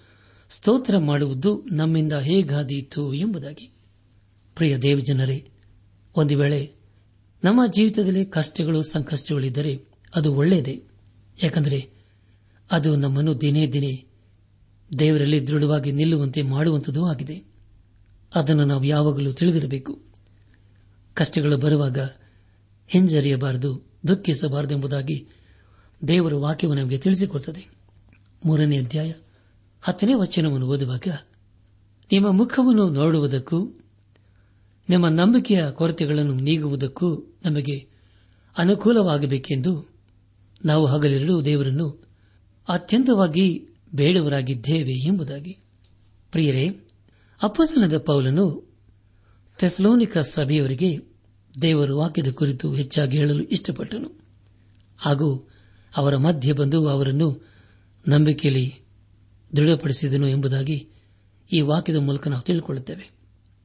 ಸ್ತೋತ್ರ ಮಾಡುವುದು ನಮ್ಮಿಂದ ಹೇಗಾದೀತು ಎಂಬುದಾಗಿ. ಪ್ರಿಯ ದೇವಜನರೇ, ಒಂದು ವೇಳೆ ನಮ್ಮ ಜೀವಿತದಲ್ಲಿ ಕಷ್ಟಗಳು, ಸಂಕಷ್ಟಗಳಿದ್ದರೆ ಅದು ಒಳ್ಳೆಯದೇ. ಯಾಕಂದರೆ ಅದು ನಮ್ಮನ್ನು ದಿನೇ ದಿನೇ ದೇವರಲ್ಲಿ ದೃಢವಾಗಿ ನಿಲ್ಲುವಂತೆ ಮಾಡುವಂಥದ್ದೂ ಆಗಿದೆ. ಅದನ್ನು ನಾವು ಯಾವಾಗಲೂ ತಿಳಿದಿರಬೇಕು. ಕಷ್ಟಗಳು ಬರುವಾಗ ಹಿಂಜರಿಯಬಾರದು, ದುಃಖಿಸಬಾರದು ಎಂಬುದಾಗಿ ದೇವರ ವಾಕ್ಯವು ನಮಗೆ ತಿಳಿಸಿಕೊಡುತ್ತದೆ ಮೂರನೇ ಅಧ್ಯಾಯ ಹತ್ತನೇ ವಚನವನ್ನು ಓದುವಾಗ, ನಿಮ್ಮ ಮುಖವನ್ನು ನೋಡುವುದಕ್ಕೂ, ನಿಮ್ಮ ನಂಬಿಕೆಯ ಕೊರತೆಗಳನ್ನು ನೀಗುವುದಕ್ಕೂ ನಮಗೆ ಅನುಕೂಲವಾಗಬೇಕೆಂದು ನಾವು ಹಗಲಿರಲು ದೇವರನ್ನು ಅತ್ಯಂತವಾಗಿ ಬೇಡವರಾಗಿದ್ದೇವೆ ಎಂಬುದಾಗಿ. ಪ್ರಿಯರೇ ಅಪ್ಪಸನದ ಪೌಲನು ಥೆಸ್ಲೋನಿಕ ಸಭೆಯವರಿಗೆ ದೇವರ ವಾಕ್ಯದ ಕುರಿತು ಹೆಚ್ಚಾಗಿ ಹೇಳಲು ಇಷ್ಟಪಟ್ಟನು. ಹಾಗೂ ಅವರ ಮಧ್ಯೆ ಬಂದು ಅವರನ್ನು ನಂಬಿಕೆಯಲ್ಲಿ ದೃಢಪಡಿಸಿದನು ಎಂಬುದಾಗಿ ಈ ವಾಕ್ಯದ ಮೂಲಕ ನಾವು ತಿಳಿದುಕೊಳ್ಳುತ್ತೇವೆ.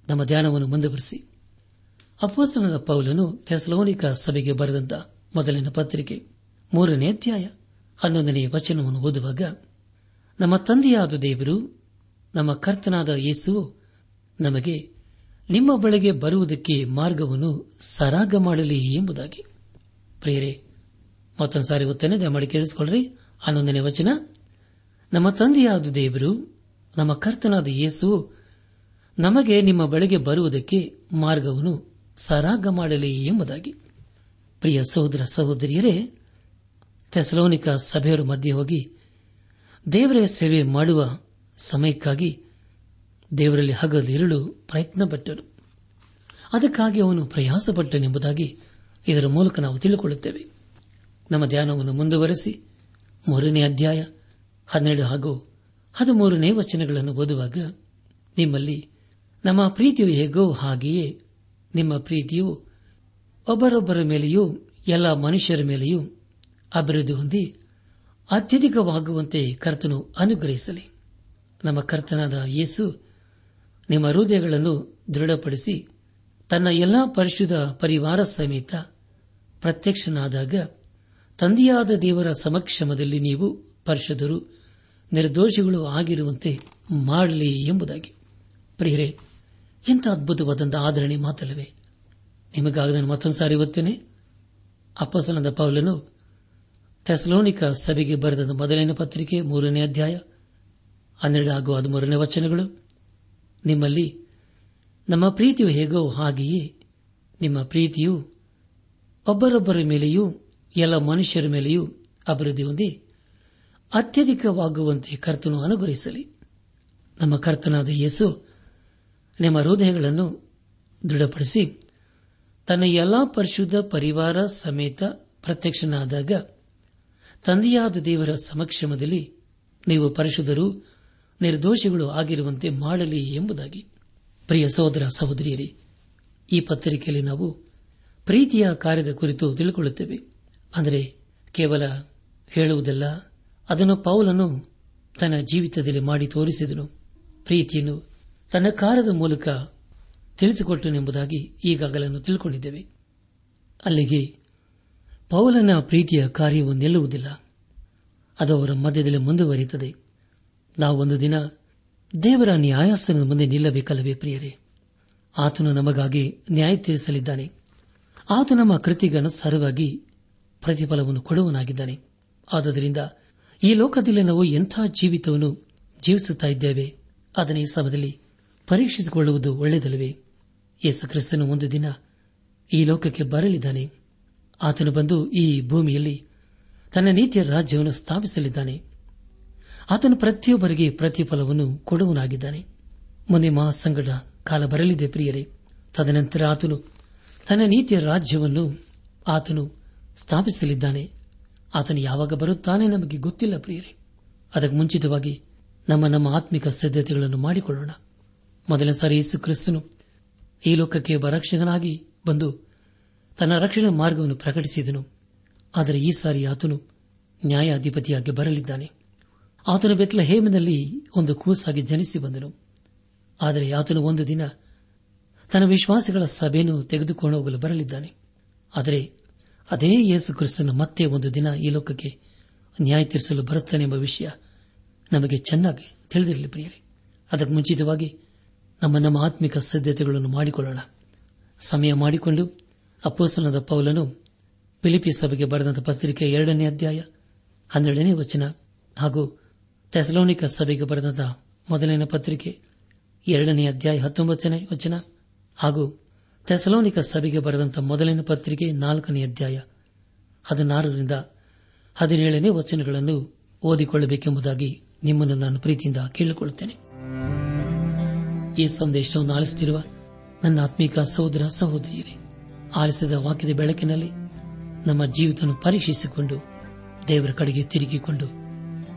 ನಮ್ಮ ಧ್ಯಾನವನ್ನು ಮುಂದುವರೆಸಿ. ಅಪ್ಪಸನದ ಪೌಲನು ಥೆಸಲೋನಿಕ ಸಭೆಗೆ ಬರೆದಂತ ಮೊದಲಿನ ಪತ್ರಿಕೆ ಮೂರನೇ ಅಧ್ಯಾಯ ಹನ್ನೊಂದನೇ ವಚನವನ್ನು ಓದುವಾಗ, ನಮ್ಮ ತಂದೆಯಾದ ದೇವರು, ನಮ್ಮ ಕರ್ತನಾದ ಯೇಸುವು ನಮಗೆ ನಿಮ್ಮ ಬಳಿಗೆ ಬರುವುದಕ್ಕೆ ಮಾರ್ಗವನ್ನು ಸರಾಗ ಮಾಡಲಿ ಎಂಬುದಾಗಿ. ಪ್ರಿಯರೇ, ಮತ್ತೊಂದು ಸಾರಿ ಒತ್ತನೆ ದಯಮಾಡಿ ಕೇಳಿಸಿಕೊಳ್ಳ್ರಿ. ಹನ್ನೊಂದನೇ ವಚನ. ನಮ್ಮ ತಂದೆಯಾದ ದೇವರು, ನಮ್ಮ ಕರ್ತನಾದ ಯೇಸು, ನಮಗೆ ನಿಮ್ಮ ಬಳಿಗೆ ಬರುವುದಕ್ಕೆ ಮಾರ್ಗವನ್ನು ಸರಾಗ ಮಾಡಲಿ ಎಂಬುದಾಗಿ. ಪ್ರಿಯ ಸಹೋದರ ಸಹೋದರಿಯರೇ, ಥೆಸಲೋನಿಕ ಸಭೆಯವರ ಮಧ್ಯೆ ಹೋಗಿ ದೇವರ ಸೇವೆ ಮಾಡುವ ಸಮಯಕ್ಕಾಗಿ ದೇವರಲ್ಲಿ ಹಗಲಿರುಳು ಪ್ರಯತ್ನಪಟ್ಟನು. ಅದಕ್ಕಾಗಿ ಅವನು ಪ್ರಯಾಸಪಟ್ಟನೆಂಬುದಾಗಿ ಇದರ ಮೂಲಕ ನಾವು ತಿಳಿಕೊಳ್ಳುತ್ತೇವೆ. ನಮ್ಮ ಧ್ಯಾನವನ್ನು ಮುಂದುವರೆಸಿ ಮೂರನೇ ಅಧ್ಯಾಯ ಹನ್ನೆರಡು ಹಾಗೂ ಹದಿಮೂರನೇ ವಚನಗಳನ್ನು ಓದುವಾಗ ನಿಮ್ಮಲ್ಲಿ ನಮ್ಮ ಪ್ರೀತಿಯು ಹೇಗೋ ಹಾಗೆಯೇ ನಿಮ್ಮ ಪ್ರೀತಿಯು ಒಬ್ಬರೊಬ್ಬರ ಮೇಲೆಯೂ ಎಲ್ಲ ಮನುಷ್ಯರ ಮೇಲೆಯೂ ಅಭಿವೃದ್ಧಿ ಹೊಂದಿ ಅತ್ಯಧಿಕವಾಗುವಂತೆ ಕರ್ತನು ಅನುಗ್ರಹಿಸಲಿ. ನಮ್ಮ ಕರ್ತನಾದ ಯೇಸು ನಿಮ್ಮ ಹೃದಯಗಳನ್ನು ದೃಢಪಡಿಸಿ ತನ್ನ ಎಲ್ಲಾ ಪರಿಶುದ್ಧ ಪರಿವಾರ ಸಮೇತ ಪ್ರತ್ಯಕ್ಷನಾದಾಗ ತಂದೆಯಾದ ದೇವರ ಸಮಕ್ಷಮದಲ್ಲಿ ನೀವು ಪರಿಶುದ್ಧರು, ನಿರ್ದೋಷಿಗಳು ಆಗಿರುವಂತೆ ಮಾಡಲಿ ಎಂಬುದಾಗಿ. ಪ್ರಿಯರೇ, ಇಂಥ ಅದ್ಭುತವಾದಂತಹ ಆಧರಣೆ ಮಾತಲ್ಲವೇ ನಿಮಗಾಗ ನಾನು ಮತ್ತೊಂದು ಸಾರಿ ಓದ್ತೇನೆ. ಅಪ್ಪಸನದ ಪೌಲನು ಥೆಸಲೋನಿಕ ಸಭೆಗೆ ಬರೆದ ಮೊದಲನೇ ಪತ್ರಿಕೆ, ಮೂರನೇ ಅಧ್ಯಾಯ, ಹನ್ನೆರಡು ಹಾಗೂ ಹದಿಮೂರನೇ ವಚನಗಳು. ನಿಮ್ಮಲ್ಲಿ ನಮ್ಮ ಪ್ರೀತಿಯು ಹೇಗೋ ಹಾಗೆಯೇ ನಿಮ್ಮ ಪ್ರೀತಿಯು ಒಬ್ಬರೊಬ್ಬರ ಮೇಲೆಯೂ ಎಲ್ಲ ಮನುಷ್ಯರ ಮೇಲೆಯೂ ಅಭಿವೃದ್ಧಿ ಹೊಂದಿ ಅತ್ಯಧಿಕವಾಗುವಂತೆ ಕರ್ತನು ಅನುಗ್ರಹಿಸಲಿ. ನಮ್ಮ ಕರ್ತನಾದ ಯೇಸು ನಿಮ್ಮ ಹೃದಯಗಳನ್ನು ದೃಢಪಡಿಸಿ ತನ್ನ ಎಲ್ಲಾ ಪರಿಶುದ್ಧ ಪರಿವಾರ ಸಮೇತ ಪ್ರತ್ಯಕ್ಷನಾದಾಗ ತಂದೆಯಾದ ದೇವರ ಸಮಕ್ಷಮದಲ್ಲಿ ನೀವು ಪರಿಶುದ್ಧರು ನಿರ್ದೋಷಿಗಳು ಆಗಿರುವಂತೆ ಮಾಡಲಿ ಎಂಬುದಾಗಿ. ಪ್ರಿಯ ಸಹೋದರ ಸಹೋದರಿಯರೇ, ಈ ಪತ್ರಿಕೆಯಲ್ಲಿ ನಾವು ಪ್ರೀತಿಯ ಕಾರ್ಯದ ಕುರಿತು ತಿಳಿದುಕೊಳ್ಳುತ್ತೇವೆ ಅಂದರೆ ಕೇವಲ ಹೇಳುವುದಲ್ಲ, ಅದನ್ನು ಪೌಲನು ತನ್ನ ಜೀವಿತದಲ್ಲಿ ಮಾಡಿ ತೋರಿಸಿದನು. ಪ್ರೀತಿಯನ್ನು ತನ್ನ ಕಾರ್ಯದ ಮೂಲಕ ತಿಳಿಸಿಕೊಟ್ಟನೆಂಬುದಾಗಿ ಈಗಾಗಲೇ ತಿಳ್ಕೊಂಡಿದ್ದೇವೆ. ಅಲ್ಲಿಗೆ ಪೌಲನ ಪ್ರೀತಿಯ ಕಾರ್ಯವು ನಿಲ್ಲುವುದಿಲ್ಲ. ಅದು ಅವರ ಮಧ್ಯದಲ್ಲಿ ಮುಂದುವರಿಯುತ್ತದೆ. ನಾವು ಒಂದು ದಿನ ದೇವರ ನ್ಯಾಯಾಸನದ ಮುಂದೆ ನಿಲ್ಲಬೇಕಲ್ಲವೇ ಪ್ರಿಯರೇ? ಆತನು ನಮಗಾಗಿ ನ್ಯಾಯ ತೀರಿಸಲಿದ್ದಾನೆ. ಆತ ನಮ್ಮ ಕೃತಿಗನುಸಾರವಾಗಿ ಪ್ರತಿಫಲವನ್ನು ಕೊಡುವನಾಗಿದ್ದಾನೆ ಆದ್ದರಿಂದ ಈ ಲೋಕದಲ್ಲಿ ನಾವು ಎಂಥ ಜೀವಿತವನ್ನು ಜೀವಿಸುತ್ತಾ ಇದ್ದೇವೆ, ಅದನ್ನು ಈ ಸಮಯದಲ್ಲಿ ಪರೀಕ್ಷಿಸಿಕೊಳ್ಳುವುದು ಒಳ್ಳೆಯದಲ್ಲವೇ? ಯೇಸು ಕ್ರಿಸ್ತನು ಒಂದು ದಿನ ಈ ಲೋಕಕ್ಕೆ ಬರಲಿದ್ದಾನೆ. ಆತನು ಬಂದು ಈ ಭೂಮಿಯಲ್ಲಿ ತನ್ನ ನೀತಿಯ ರಾಜ್ಯವನ್ನು ಸ್ಥಾಪಿಸಲಿದ್ದಾನೆ. ಆತನು ಪ್ರತಿಯೊಬ್ಬರಿಗೆ ಪ್ರತಿಫಲವನ್ನು ಕೊಡುವನಾಗಿದ್ದಾನೆ ಮೊನ್ನೆ ಮಹಾಸಂಗಡ ಕಾಲ ಬರಲಿದೆ ಪ್ರಿಯರೇ. ತದನಂತರ ಆತನು ತನ್ನ ನೀತಿಯ ರಾಜ್ಯವನ್ನು ಆತನು ಸ್ಥಾಪಿಸಲಿದ್ದಾನೆ. ಆತನು ಯಾವಾಗ ಬರುತ್ತಾನೆ ನಮಗೆ ಗೊತ್ತಿಲ್ಲ ಪ್ರಿಯರೇ. ಅದಕ್ಕೆ ಮುಂಚಿತವಾಗಿ ನಮ್ಮ ನಮ್ಮ ಆತ್ಮಿಕ ಸಿದ್ಧತೆಗಳನ್ನು ಮಾಡಿಕೊಳ್ಳೋಣ. ಮೊದಲನೇ ಸಾರಿ ಯೇಸು ಕ್ರಿಸ್ತನು ಈ ಲೋಕಕ್ಕೆ ಬರಕ್ಷಕನಾಗಿ ಬಂದು ತನ್ನ ರಕ್ಷಣಾ ಮಾರ್ಗವನ್ನು ಪ್ರಕಟಿಸಿದನು. ಆದರೆ ಈ ಸಾರಿ ಆತನು ನ್ಯಾಯಾಧಿಪತಿಯಾಗಿ ಬರಲಿದ್ದಾನೆ. ಆತನು ಬೆತ್ತಲ ಹೇಮನಲ್ಲಿ ಒಂದು ಕೂಸಾಗಿ ಜನಿಸಿ ಬಂದನು. ಆದರೆ ಆತನು ಒಂದು ದಿನ ತನ್ನ ವಿಶ್ವಾಸಿಗಳ ಸಭೆಯನ್ನು ತೆಗೆದುಕೊಂಡು ಹೋಗಲು ಬರಲಿದ್ದಾನೆ. ಆದರೆ ಅದೇ ಯೇಸು ಕ್ರಿಸ್ತನು ಮತ್ತೆ ಒಂದು ದಿನ ಈ ಲೋಕಕ್ಕೆ ನ್ಯಾಯ ತೀರಿಸಲು ಬರುತ್ತಾನೆ ಎಂಬ ವಿಷಯ ನಮಗೆ ಚೆನ್ನಾಗಿ ತಿಳಿದಿರಲಿ ಪ್ರಿಯರೇ. ಅದಕ್ಕೆ ಮುಂಚಿತವಾಗಿ ನಮ್ಮ ನಮ್ಮ ಆತ್ಮಿಕ ಸಿದ್ಧತೆಗಳನ್ನು ಮಾಡಿಕೊಳ್ಳೋಣ. ಸಮಯ ಮಾಡಿಕೊಂಡು ಅಪ್ಪೋಸನದ ಪೌಲನು ಫಿಲಿಪಿ ಸಭೆಗೆ ಬರೆದಂತ ಪತ್ರಿಕೆ ಎರಡನೇ ಅಧ್ಯಾಯ ಹನ್ನೆರಡನೇ ವಚನ ಹಾಗೂ ಥೆಸಲೋನಿಕ ಸಭೆಗೆ ಬರೆದ ಮೊದಲನೇ ಪತ್ರಿಕೆ, ಎರಡನೇ ಅಧ್ಯಾಯ ಹತ್ತೊಂಬತ್ತನೇ ವಚನ ಹಾಗೂ ಥೆಸಲೋನಿಕ ಸಭೆಗೆ ಬರೆದಂತಹ ಮೊದಲನೇ ಪತ್ರಿಕೆ ನಾಲ್ಕನೇ ಅಧ್ಯಾಯ ಹದಿನಾರರಿಂದ ಹದಿನೇಳನೇ ವಚನಗಳನ್ನು ಓದಿಕೊಳ್ಳಬೇಕೆಂಬುದಾಗಿ ನಿಮ್ಮನ್ನು ನಾನು ಪ್ರೀತಿಯಿಂದ ಕೇಳಿಕೊಳ್ಳುತ್ತೇನೆ. ಈ ಸಂದೇಶವನ್ನು ಆಲಿಸುತ್ತಿರುವ ನನ್ನ ಆತ್ಮಿಕ ಸಹೋದರ ಸಹೋದರಿಯರೇ, ಆಲಿಸಿದ ವಾಕ್ಯದ ಬೆಳಕಿನಲ್ಲಿ ನಮ್ಮ ಜೀವಿತ ಪರೀಕ್ಷಿಸಿಕೊಂಡು ದೇವರ ಕಡೆಗೆ ತಿರುಗಿಕೊಂಡು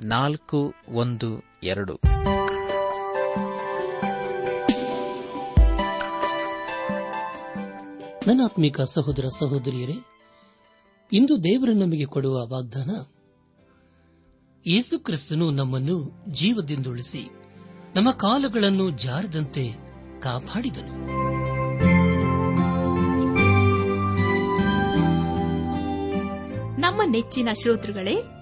ನಾಲ್ಕು ಒಂದು ಎರಡು. ನನಾತ್ಮಿಕ ಆತ್ಮಿಕ ಸಹೋದರ ಸಹೋದರಿಯರೇ ಇಂದು ದೇವರು ನಮಗೆ ಕೊಡುವ ವಾಗ್ದಾನ ಯೇಸು ಕ್ರಿಸ್ತನು ನಮ್ಮನ್ನು ಜೀವದಿಂದುಳಿಸಿ ನಮ್ಮ ಕಾಲುಗಳನ್ನು ಜಾರದಂತೆ ಕಾಪಾಡಿದನು. ನಮ್ಮ ನೆಚ್ಚಿನ ಶ್ರೋತೃಗಳೇ